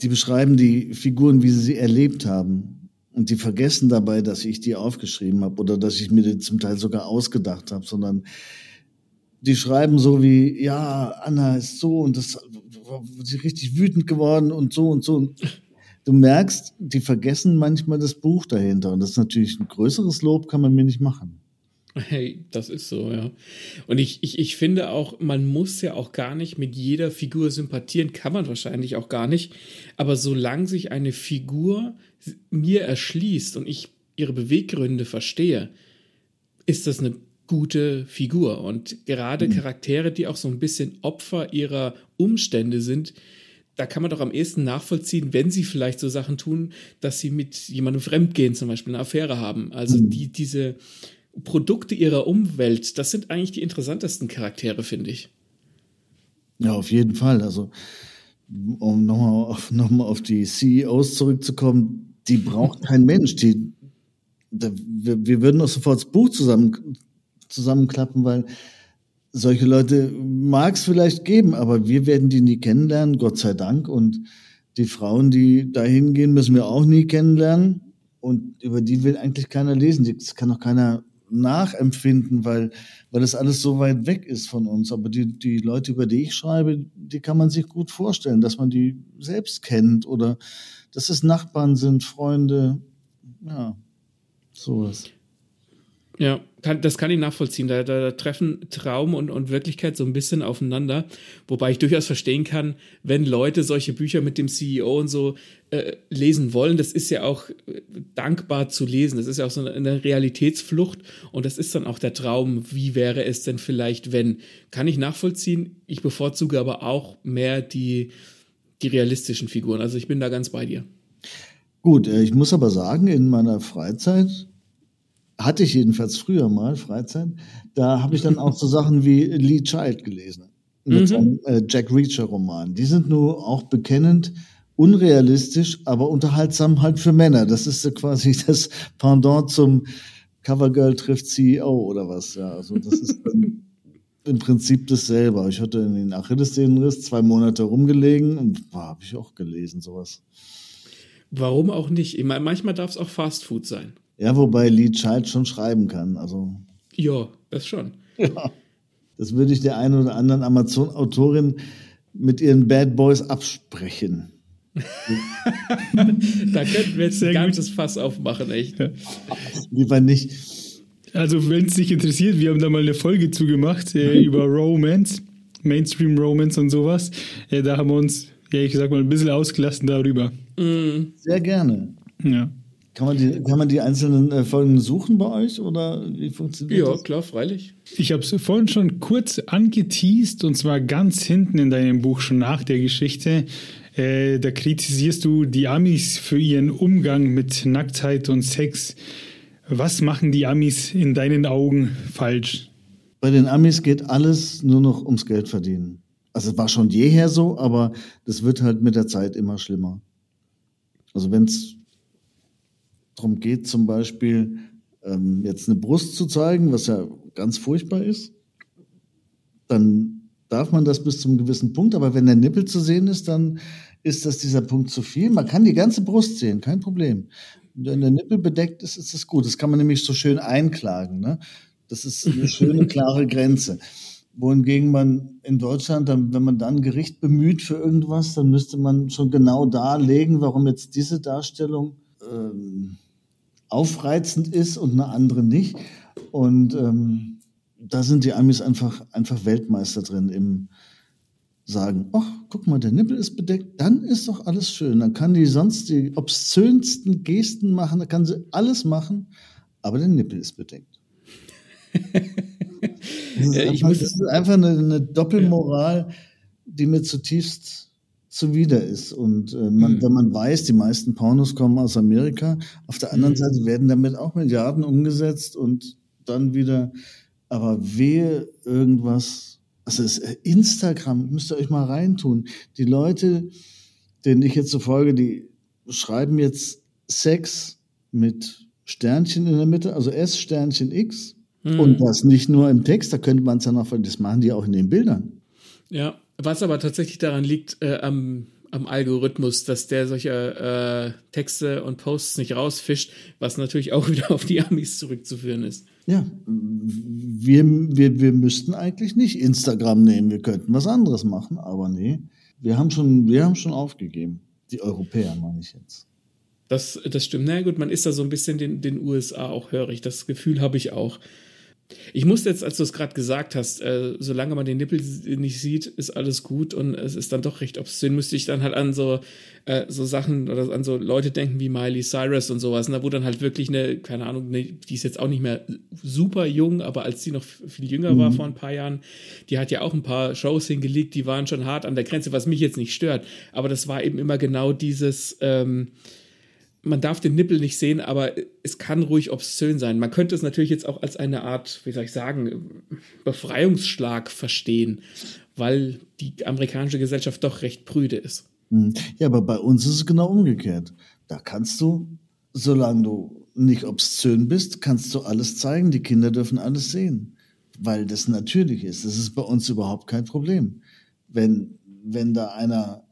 die beschreiben die Figuren, wie sie sie erlebt haben. Und die vergessen dabei, dass ich die aufgeschrieben habe oder dass ich mir die zum Teil sogar ausgedacht habe, sondern die schreiben so wie, ja, Anna ist so und das sie richtig wütend geworden und so und so. Du merkst, die vergessen manchmal das Buch dahinter. Und das ist natürlich ein größeres Lob, kann man mir nicht machen. Hey, das ist so, ja. Und ich, ich, ich finde auch, man muss ja auch gar nicht mit jeder Figur sympathieren, kann man wahrscheinlich auch gar nicht. Aber solange sich eine Figur mir erschließt und ich ihre Beweggründe verstehe, ist das eine gute Figur. Und gerade mhm. Charaktere, die auch so ein bisschen Opfer ihrer Umstände sind, da kann man doch am ehesten nachvollziehen, wenn sie vielleicht so Sachen tun, dass sie mit jemandem fremdgehen, zum Beispiel eine Affäre haben. Also mhm. die, diese Produkte ihrer Umwelt, das sind eigentlich die interessantesten Charaktere, finde ich. Ja, auf jeden Fall. Also, um nochmal auf, noch auf die CEOs zurückzukommen, die braucht kein Mensch. Die, da, wir, wir würden auch sofort das Buch zusammen, zusammenklappen, weil solche Leute mag es vielleicht geben, aber wir werden die nie kennenlernen, Gott sei Dank. Und die Frauen, die da hingehen, müssen wir auch nie kennenlernen. Und über die will eigentlich keiner lesen. Das kann auch keiner nachempfinden, weil, weil das alles so weit weg ist von uns. Aber die, die Leute, über die ich schreibe, die kann man sich gut vorstellen, dass man die selbst kennt oder dass es Nachbarn sind, Freunde, ja, sowas. Ja, kann, das kann ich nachvollziehen. Da, da, da treffen Traum und, und Wirklichkeit so ein bisschen aufeinander. Wobei ich durchaus verstehen kann, wenn Leute solche Bücher mit dem CEO und so äh, lesen wollen. Das ist ja auch äh, dankbar zu lesen. Das ist ja auch so eine, eine Realitätsflucht. Und das ist dann auch der Traum. Wie wäre es denn vielleicht, wenn? Kann ich nachvollziehen. Ich bevorzuge aber auch mehr die, die realistischen Figuren. Also ich bin da ganz bei dir. Gut, äh, ich muss aber sagen, in meiner Freizeit hatte ich jedenfalls früher mal Freizeit, da habe ich dann auch so Sachen wie Lee Child gelesen. Mit mhm. seinem äh, Jack Reacher Roman. Die sind nur auch bekennend unrealistisch, aber unterhaltsam halt für Männer. Das ist quasi das Pendant zum Covergirl trifft CEO oder was. Ja, also das ist im Prinzip dasselbe. Ich hatte in den Achillessehnenriss zwei Monate rumgelegen und habe ich auch gelesen sowas. Warum auch nicht? Ich meine, manchmal darf es auch Fast Food sein. Ja, wobei Lee Child schon schreiben kann. Also. Ja, das schon. Ja. Das würde ich der einen oder anderen Amazon-Autorin mit ihren Bad Boys absprechen. Da könnten wir jetzt ein ganzes Fass aufmachen, echt. Lieber nicht. Also, wenn es dich interessiert, wir haben da mal eine Folge zugemacht äh, über Romance, Mainstream Romance und sowas. Äh, da haben wir uns, ja, ich sag mal, ein bisschen ausgelassen darüber. Mm. Sehr gerne. Ja. Kann man die, kann man die einzelnen äh, Folgen suchen bei euch oder wie funktioniert ja, das? Ja, klar, freilich. Ich habe es vorhin schon kurz angeteased und zwar ganz hinten in deinem Buch schon nach der Geschichte. Äh, da kritisierst du die Amis für ihren Umgang mit Nacktheit und Sex. Was machen die Amis in deinen Augen falsch? Bei den Amis geht alles nur noch ums Geld verdienen. Also es war schon jeher so, aber das wird halt mit der Zeit immer schlimmer. Also wenn es darum geht, zum Beispiel ähm, jetzt eine Brust zu zeigen, was ja ganz furchtbar ist, dann darf man das bis zum gewissen Punkt, aber wenn der Nippel zu sehen ist, dann ist das dieser Punkt zu viel. Man kann die ganze Brust sehen, kein Problem. Wenn der Nippel bedeckt ist, ist das gut. Das kann man nämlich so schön einklagen. Ne? Das ist eine schöne, klare Grenze. Wohingegen man in Deutschland, dann, wenn man dann Gericht bemüht für irgendwas, dann müsste man schon genau darlegen, warum jetzt diese Darstellung ähm, aufreizend ist und eine andere nicht. Und ähm, da sind die Amis einfach, einfach Weltmeister drin im sagen, ach, guck mal, der Nippel ist bedeckt, dann ist doch alles schön. Dann kann die sonst die obszönsten Gesten machen, da kann sie alles machen, aber der Nippel ist bedeckt. das, ist einfach, das ist einfach eine, eine Doppelmoral, die mir zutiefst zuwider ist. Und äh, man, mhm. wenn man weiß, die meisten Pornos kommen aus Amerika, auf der anderen mhm. Seite werden damit auch Milliarden umgesetzt und dann wieder, aber wehe irgendwas, also es, äh, Instagram, müsst ihr euch mal reintun. Die Leute, denen ich jetzt so folge, die schreiben jetzt Sex mit Sternchen in der Mitte, also S Sternchen X. Mhm. Und das nicht nur im Text, da könnte man es ja noch, das machen die auch in den Bildern. Ja, was aber tatsächlich daran liegt, äh, am, am Algorithmus, dass der solche äh, Texte und Posts nicht rausfischt, was natürlich auch wieder auf die Amis zurückzuführen ist. Ja, wir, wir, wir müssten eigentlich nicht Instagram nehmen, wir könnten was anderes machen, aber nee, wir haben schon, wir haben schon aufgegeben. Die Europäer meine ich jetzt. Das, das stimmt. Na gut, man ist da so ein bisschen den, den USA auch hörig. Das Gefühl habe ich auch. Ich musste jetzt, als du es gerade gesagt hast, äh, solange man den Nippel nicht sieht, ist alles gut und es ist dann doch recht obszön, müsste ich dann halt an so, äh, so Sachen oder an so Leute denken wie Miley Cyrus und sowas, ne, wo dann halt wirklich eine, keine Ahnung, ne, die ist jetzt auch nicht mehr super jung, aber als sie noch viel jünger mhm. war vor ein paar Jahren, die hat ja auch ein paar Shows hingelegt, die waren schon hart an der Grenze, was mich jetzt nicht stört, aber das war eben immer genau dieses, ähm, man darf den Nippel nicht sehen, aber es kann ruhig obszön sein. Man könnte es natürlich jetzt auch als eine Art, wie soll ich sagen, Befreiungsschlag verstehen, weil die amerikanische Gesellschaft doch recht prüde ist. Hm. Ja, aber bei uns ist es genau umgekehrt. Da kannst du, solange du nicht obszön bist, kannst du alles zeigen. Die Kinder dürfen alles sehen, weil das natürlich ist. Das ist bei uns überhaupt kein Problem. Wenn, wenn da einer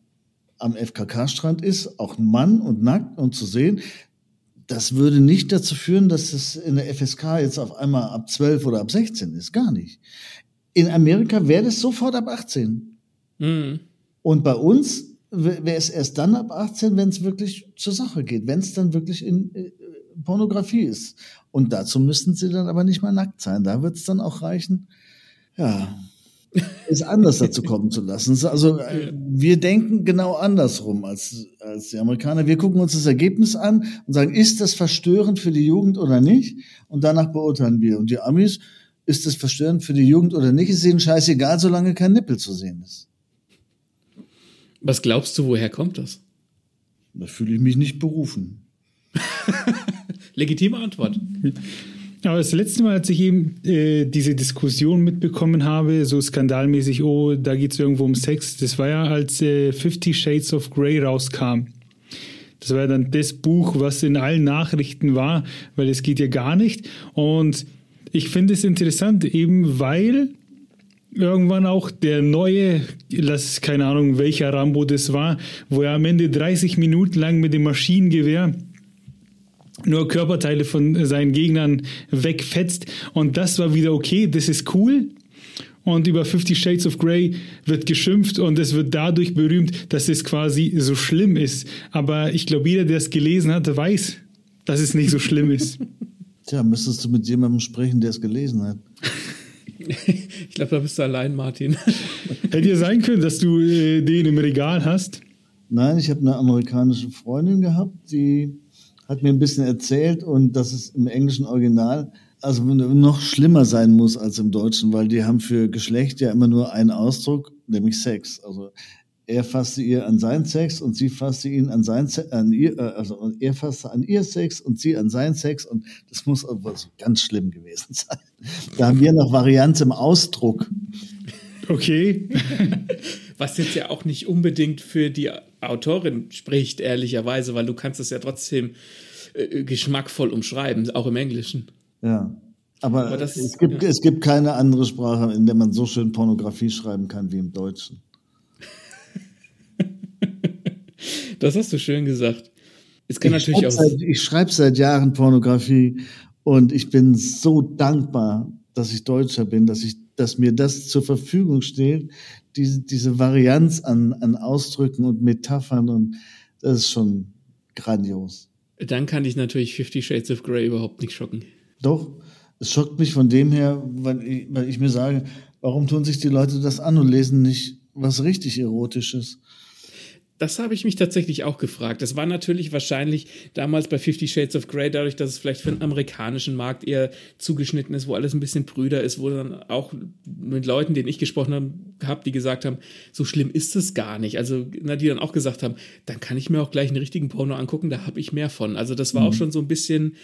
am FKK-Strand ist, auch ein Mann und nackt und zu sehen, das würde nicht dazu führen, dass es in der FSK jetzt auf einmal ab 12 oder ab 16 ist. Gar nicht. In Amerika wäre das sofort ab 18. Mhm. Und bei uns wäre es erst dann ab 18, wenn es wirklich zur Sache geht, wenn es dann wirklich in äh, Pornografie ist. Und dazu müssten sie dann aber nicht mal nackt sein. Da wird es dann auch reichen, ja, es anders dazu kommen zu lassen. Also äh, wir denken genau andersrum als, als die Amerikaner. Wir gucken uns das Ergebnis an und sagen, ist das verstörend für die Jugend oder nicht? Und danach beurteilen wir. Und die Amis, ist das verstörend für die Jugend oder nicht, ist ihnen scheißegal, solange kein Nippel zu sehen ist. Was glaubst du, woher kommt das? Da fühle ich mich nicht berufen. Legitime Antwort. Aber das letzte Mal, als ich eben äh, diese Diskussion mitbekommen habe, so skandalmäßig, oh, da geht es irgendwo um Sex, das war ja, als äh, Fifty Shades of Grey rauskam. Das war ja dann das Buch, was in allen Nachrichten war, weil es geht ja gar nicht. Und ich finde es interessant, eben weil irgendwann auch der neue, lass keine Ahnung, welcher Rambo das war, wo er am Ende 30 Minuten lang mit dem Maschinengewehr nur Körperteile von seinen Gegnern wegfetzt. Und das war wieder okay, das ist cool. Und über Fifty Shades of Grey wird geschimpft und es wird dadurch berühmt, dass es quasi so schlimm ist. Aber ich glaube, jeder, der es gelesen hat, weiß, dass es nicht so schlimm ist. Tja, müsstest du mit jemandem sprechen, der es gelesen hat. ich glaube, da bist du allein, Martin. Hätte ja sein können, dass du äh, den im Regal hast. Nein, ich habe eine amerikanische Freundin gehabt, die hat mir ein bisschen erzählt und dass es im englischen Original also noch schlimmer sein muss als im Deutschen, weil die haben für Geschlecht ja immer nur einen Ausdruck, nämlich Sex. Also er fasste ihr an seinen Sex und sie fasste ihn an sein an ihr, äh, also er fasste an ihr Sex und sie an seinen Sex und das muss also ganz schlimm gewesen sein. Da haben wir noch Varianz im Ausdruck. Okay. Was jetzt ja auch nicht unbedingt für die Autorin spricht, ehrlicherweise, weil du kannst es ja trotzdem äh, geschmackvoll umschreiben, auch im Englischen. Ja. Aber, Aber das, es, gibt, ja. es gibt keine andere Sprache, in der man so schön Pornografie schreiben kann wie im Deutschen. Das hast du schön gesagt. Es kann ich natürlich auch. Seit, ich schreibe seit Jahren Pornografie und ich bin so dankbar, dass ich Deutscher bin, dass ich, dass mir das zur Verfügung steht, diese, diese Varianz an, an Ausdrücken und Metaphern und das ist schon grandios. Dann kann ich natürlich Fifty Shades of Grey überhaupt nicht schocken. Doch, es schockt mich von dem her, weil ich, weil ich mir sage, warum tun sich die Leute das an und lesen nicht was richtig Erotisches? Das habe ich mich tatsächlich auch gefragt. Das war natürlich wahrscheinlich damals bei Fifty Shades of Grey, dadurch, dass es vielleicht für den amerikanischen Markt eher zugeschnitten ist, wo alles ein bisschen brüder ist, wo dann auch mit Leuten, denen ich gesprochen habe, hab, die gesagt haben, so schlimm ist es gar nicht. Also, na, die dann auch gesagt haben, dann kann ich mir auch gleich einen richtigen Porno angucken, da habe ich mehr von. Also, das war mhm. auch schon so ein bisschen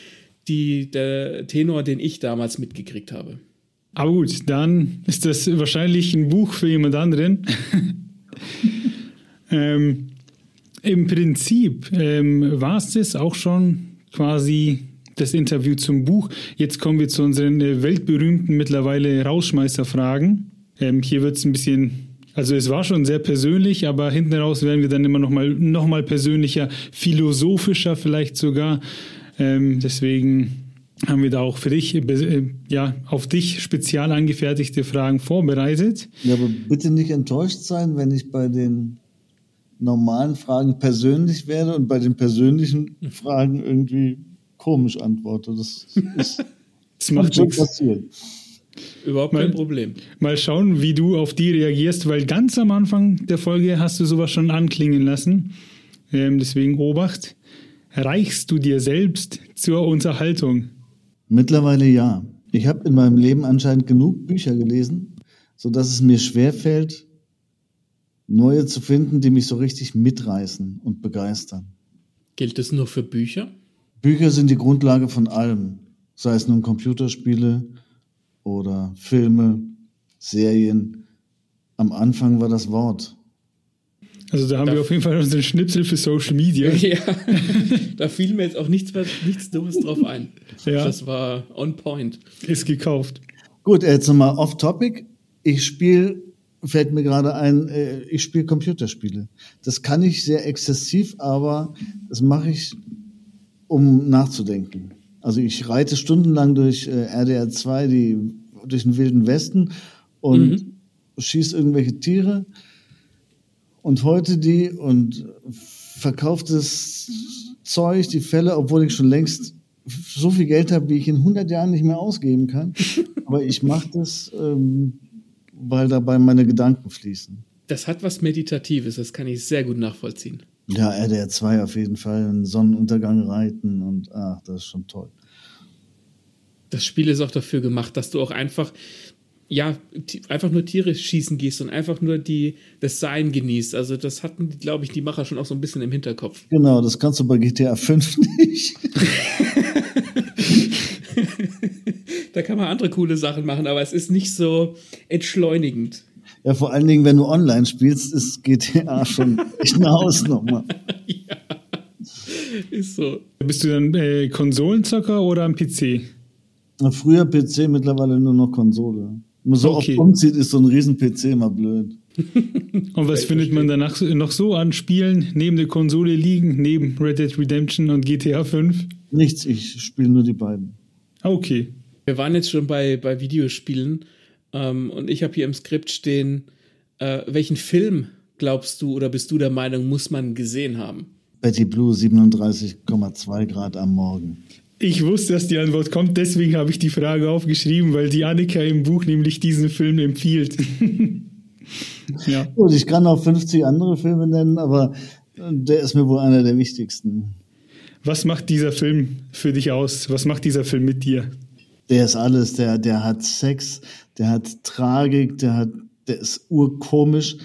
die, der Tenor, den ich damals mitgekriegt habe. Aber gut, dann ist das wahrscheinlich ein Buch für jemand anderen. Ähm, Im Prinzip ähm, war es das auch schon quasi das Interview zum Buch. Jetzt kommen wir zu unseren äh, weltberühmten mittlerweile Rausschmeißerfragen. Ähm, hier wird es ein bisschen, also es war schon sehr persönlich, aber hinten raus werden wir dann immer noch mal, noch mal persönlicher, philosophischer vielleicht sogar. Ähm, deswegen haben wir da auch für dich, äh, ja, auf dich spezial angefertigte Fragen vorbereitet. Ja, aber bitte nicht enttäuscht sein, wenn ich bei den normalen Fragen persönlich werde und bei den persönlichen Fragen irgendwie komisch antworte. Das ist das macht schon passiert. Überhaupt kein mal, Problem. Mal schauen, wie du auf die reagierst, weil ganz am Anfang der Folge hast du sowas schon anklingen lassen. Ähm, deswegen Obacht. Reichst du dir selbst zur Unterhaltung? Mittlerweile ja. Ich habe in meinem Leben anscheinend genug Bücher gelesen, sodass es mir schwerfällt, neue zu finden, die mich so richtig mitreißen und begeistern. Gilt das nur für Bücher? Bücher sind die Grundlage von allem, sei es nun Computerspiele oder Filme, Serien. Am Anfang war das Wort. Also da haben da wir auf jeden Fall unseren Schnipsel für Social Media. Ja, da fiel mir jetzt auch nichts, nichts Dummes drauf ein. Ja. Das war on point. Ist gekauft. Gut, jetzt nochmal off-topic. Ich spiele, fällt mir gerade ein, äh, ich spiele Computerspiele. Das kann ich sehr exzessiv, aber das mache ich, um nachzudenken. Also ich reite stundenlang durch äh, RDR 2, die, durch den Wilden Westen und mhm. schieße irgendwelche Tiere und heute die und verkauft das Zeug, die Fälle, obwohl ich schon längst so viel Geld habe, wie ich in 100 Jahren nicht mehr ausgeben kann. Aber ich mache das, ähm, weil dabei meine Gedanken fließen. Das hat was Meditatives, das kann ich sehr gut nachvollziehen. Ja, RDR 2 auf jeden Fall, einen Sonnenuntergang reiten und ach, das ist schon toll. Das Spiel ist auch dafür gemacht, dass du auch einfach ja, einfach nur Tiere schießen gehst und einfach nur die, das Sein genießt. Also das hatten, glaube ich, die Macher schon auch so ein bisschen im Hinterkopf. Genau, das kannst du bei GTA 5 nicht. da kann man andere coole Sachen machen, aber es ist nicht so entschleunigend. Ja, vor allen Dingen, wenn du online spielst, ist GTA schon echt eine Hausnummer. ja, ist so. Bist du dann äh, Konsolenzocker oder am PC? Früher PC, mittlerweile nur noch Konsole man so okay. oft umzieht, ist so ein Riesen-PC immer blöd. und was findet man danach noch so an Spielen neben der Konsole liegen, neben Red Dead Redemption und GTA 5? Nichts, ich spiele nur die beiden. Ah, okay. Wir waren jetzt schon bei, bei Videospielen ähm, und ich habe hier im Skript stehen, äh, welchen Film glaubst du oder bist du der Meinung, muss man gesehen haben? Betty Blue 37,2 Grad am Morgen. Ich wusste, dass die Antwort kommt, deswegen habe ich die Frage aufgeschrieben, weil die Annika im Buch nämlich diesen Film empfiehlt. ja. Gut, ich kann auch 50 andere Filme nennen, aber der ist mir wohl einer der wichtigsten. Was macht dieser Film für dich aus? Was macht dieser Film mit dir? Der ist alles. Der, der hat Sex, der hat Tragik, der hat, der ist urkomisch,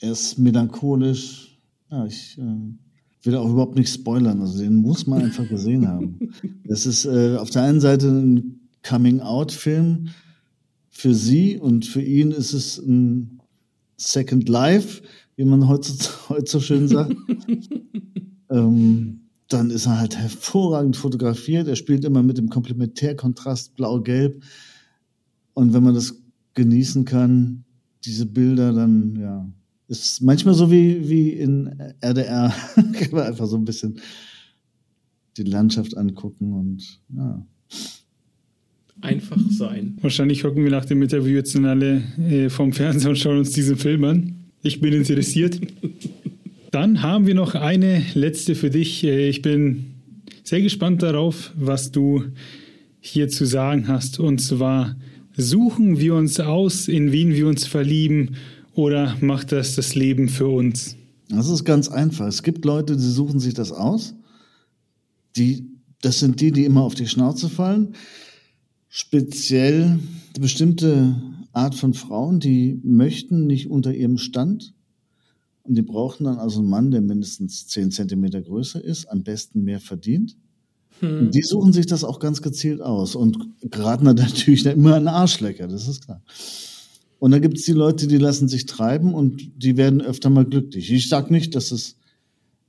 er ist melancholisch. Ja, ich, äh will auch überhaupt nicht spoilern. Also den muss man einfach gesehen haben. Das ist äh, auf der einen Seite ein Coming-out-Film für sie und für ihn ist es ein Second Life, wie man heute, heute so schön sagt. ähm, dann ist er halt hervorragend fotografiert. Er spielt immer mit dem Komplementärkontrast blau-gelb. Und wenn man das genießen kann, diese Bilder, dann ja, ist manchmal so wie, wie in RDR. Kann man einfach so ein bisschen die Landschaft angucken und ja. Einfach sein. Wahrscheinlich hocken wir nach dem Interview jetzt dann alle äh, vom Fernseher und schauen uns diesen Film an. Ich bin interessiert. Dann haben wir noch eine letzte für dich. Äh, ich bin sehr gespannt darauf, was du hier zu sagen hast. Und zwar suchen wir uns aus, in wen wir uns verlieben oder macht das das Leben für uns? Das ist ganz einfach. Es gibt Leute, die suchen sich das aus. Die, das sind die, die immer auf die Schnauze fallen. Speziell bestimmte Art von Frauen, die möchten nicht unter ihrem Stand. Und die brauchen dann also einen Mann, der mindestens 10 Zentimeter größer ist, am besten mehr verdient. Hm. Die suchen sich das auch ganz gezielt aus und geraten natürlich immer an Arschlecker, das ist klar. Und dann gibt es die Leute, die lassen sich treiben und die werden öfter mal glücklich. Ich sage nicht, dass es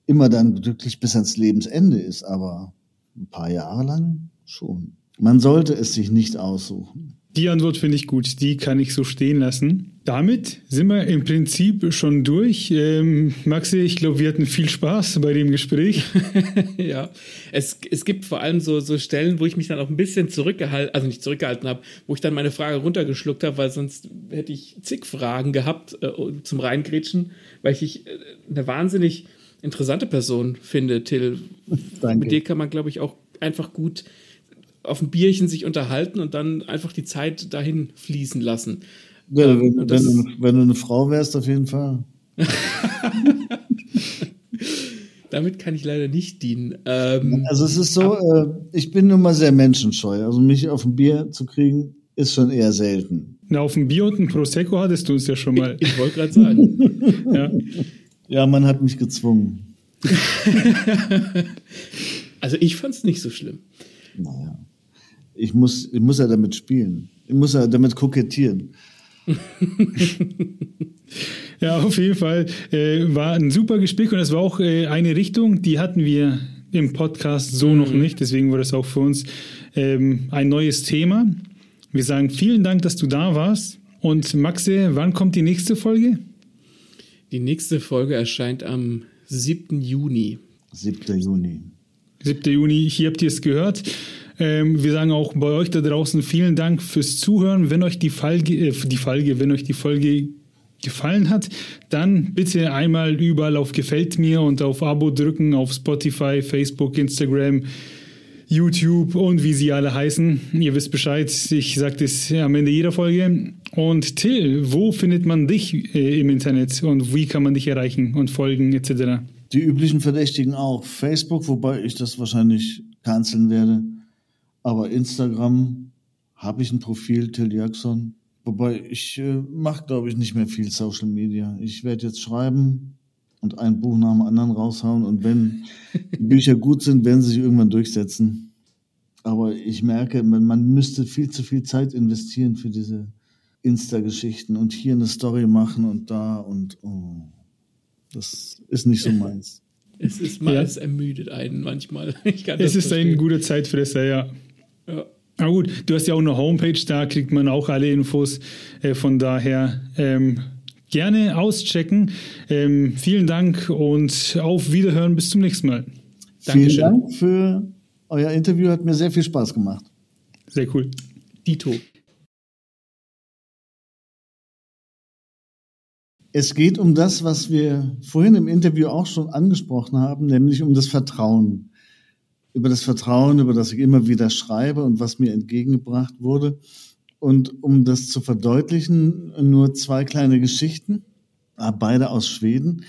immer dann glücklich bis ans Lebensende ist, aber ein paar Jahre lang schon. Man sollte es sich nicht aussuchen. Die Antwort finde ich gut, die kann ich so stehen lassen. Damit sind wir im Prinzip schon durch. Ähm, Maxi, ich glaube, wir hatten viel Spaß bei dem Gespräch. ja, es, es gibt vor allem so, so Stellen, wo ich mich dann auch ein bisschen zurückgehalten, also nicht zurückgehalten habe, wo ich dann meine Frage runtergeschluckt habe, weil sonst hätte ich zig Fragen gehabt äh, zum Reingrätschen, weil ich äh, eine wahnsinnig interessante Person finde, Till. Danke. Mit dir kann man, glaube ich, auch einfach gut auf ein Bierchen sich unterhalten und dann einfach die Zeit dahin fließen lassen. Ja, wenn, ähm, wenn, du, wenn, du, eine Frau wärst, auf jeden Fall. Damit kann ich leider nicht dienen. Ähm, also es ist so, äh, ich bin nun mal sehr menschenscheu. Also mich auf ein Bier zu kriegen, ist schon eher selten. Na, auf ein Bier und ein Prosecco hattest du es ja schon mal. Ich, ich wollte gerade sagen. ja. ja, man hat mich gezwungen. also ich fand es nicht so schlimm. Naja ich muss, ich muss ja damit spielen. Ich muss ja damit kokettieren. Ja, auf jeden Fall äh, war ein super Gespräch und es war auch äh, eine Richtung, die hatten wir im Podcast so mhm. noch nicht. Deswegen war das auch für uns ähm, ein neues Thema. Wir sagen vielen Dank, dass du da warst. Und Maxe, wann kommt die nächste Folge? Die nächste Folge erscheint am 7. Juni. 7. Juni. 7. Juni, hier habt ihr es gehört. Ähm, wir sagen auch bei euch da draußen vielen Dank fürs Zuhören. Wenn euch die Folge, äh, die Folge, wenn euch die Folge gefallen hat, dann bitte einmal überall auf Gefällt mir und auf Abo drücken, auf Spotify, Facebook, Instagram, YouTube und wie sie alle heißen. Ihr wisst Bescheid, ich sage das am Ende jeder Folge. Und Till, wo findet man dich äh, im Internet und wie kann man dich erreichen und folgen etc.? Die üblichen Verdächtigen auch. Facebook, wobei ich das wahrscheinlich canceln werde. Aber Instagram habe ich ein Profil, Till Jackson. Wobei ich äh, mache, glaube ich, nicht mehr viel Social Media. Ich werde jetzt schreiben und ein Buch nach dem anderen raushauen. Und wenn die Bücher gut sind, werden sie sich irgendwann durchsetzen. Aber ich merke, man, man müsste viel zu viel Zeit investieren für diese Insta-Geschichten und hier eine Story machen und da und oh, das ist nicht so meins. Es ist mal, ja. es ermüdet einen manchmal. es ist verstehen. ein guter Zeitfresser, ja. Ja. Na gut, du hast ja auch eine Homepage, da kriegt man auch alle Infos. Äh, von daher ähm, gerne auschecken. Ähm, vielen Dank und auf Wiederhören. Bis zum nächsten Mal. Dankeschön. Vielen Dank für euer Interview. Hat mir sehr viel Spaß gemacht. Sehr cool. Dito. Es geht um das, was wir vorhin im Interview auch schon angesprochen haben, nämlich um das Vertrauen über das Vertrauen, über das ich immer wieder schreibe und was mir entgegengebracht wurde. Und um das zu verdeutlichen, nur zwei kleine Geschichten, ah, beide aus Schweden.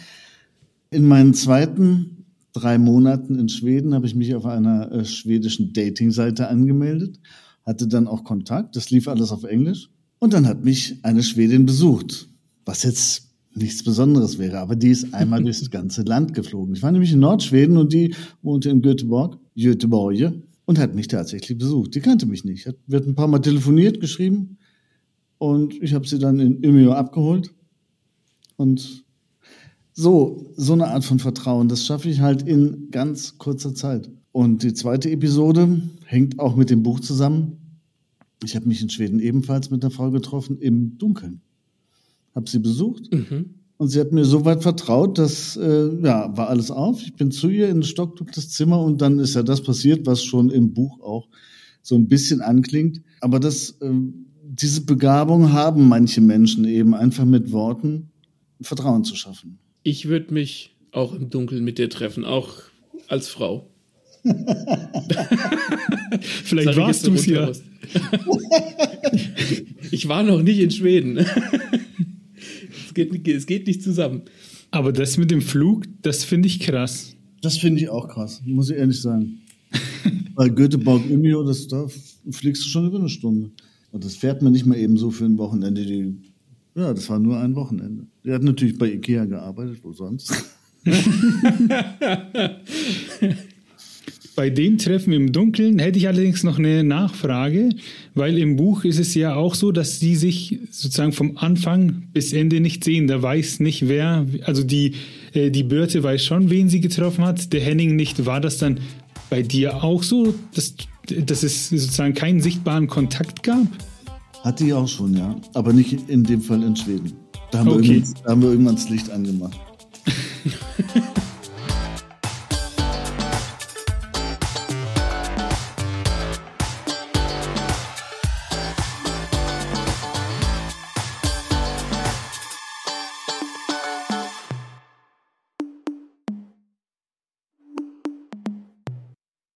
In meinen zweiten drei Monaten in Schweden habe ich mich auf einer äh, schwedischen Dating-Seite angemeldet, hatte dann auch Kontakt, das lief alles auf Englisch. Und dann hat mich eine Schwedin besucht, was jetzt nichts Besonderes wäre, aber die ist einmal durchs ganze Land geflogen. Ich war nämlich in Nordschweden und die wohnte in Göteborg, Göteborg, und hat mich tatsächlich besucht. Die kannte mich nicht. Hat, wird ein paar Mal telefoniert, geschrieben und ich habe sie dann in Umeå abgeholt. Und so, so eine Art von Vertrauen, das schaffe ich halt in ganz kurzer Zeit. Und die zweite Episode hängt auch mit dem Buch zusammen. Ich habe mich in Schweden ebenfalls mit einer Frau getroffen im Dunkeln habe sie besucht. Mhm. Und sie hat mir so weit vertraut, dass, äh, ja, war alles auf. Ich bin zu ihr in ein stockdunkles Zimmer und dann ist ja das passiert, was schon im Buch auch so ein bisschen anklingt. Aber das, äh, diese Begabung haben manche Menschen eben einfach mit Worten Vertrauen zu schaffen. Ich würde mich auch im Dunkeln mit dir treffen, auch als Frau. Vielleicht warst du es ja. ich war noch nicht in Schweden. Es geht, es geht nicht zusammen. Aber das mit dem Flug, das finde ich krass. Das finde ich auch krass, muss ich ehrlich sagen. Weil Göteborg Umeå, das da fliegst du schon über eine Stunde. Und das fährt man nicht mal eben so für ein Wochenende. Die, ja, das war nur ein Wochenende. Der hat natürlich bei Ikea gearbeitet, wo sonst. Bei dem Treffen im Dunkeln hätte ich allerdings noch eine Nachfrage, weil im Buch ist es ja auch so, dass sie sich sozusagen vom Anfang bis Ende nicht sehen. Da weiß nicht wer, also die, äh, die Birte weiß schon, wen sie getroffen hat, der Henning nicht. War das dann bei dir auch so, dass, dass es sozusagen keinen sichtbaren Kontakt gab? Hatte ich auch schon, ja. Aber nicht in dem Fall in Schweden. Da haben, okay. wir, da haben wir irgendwann das Licht angemacht.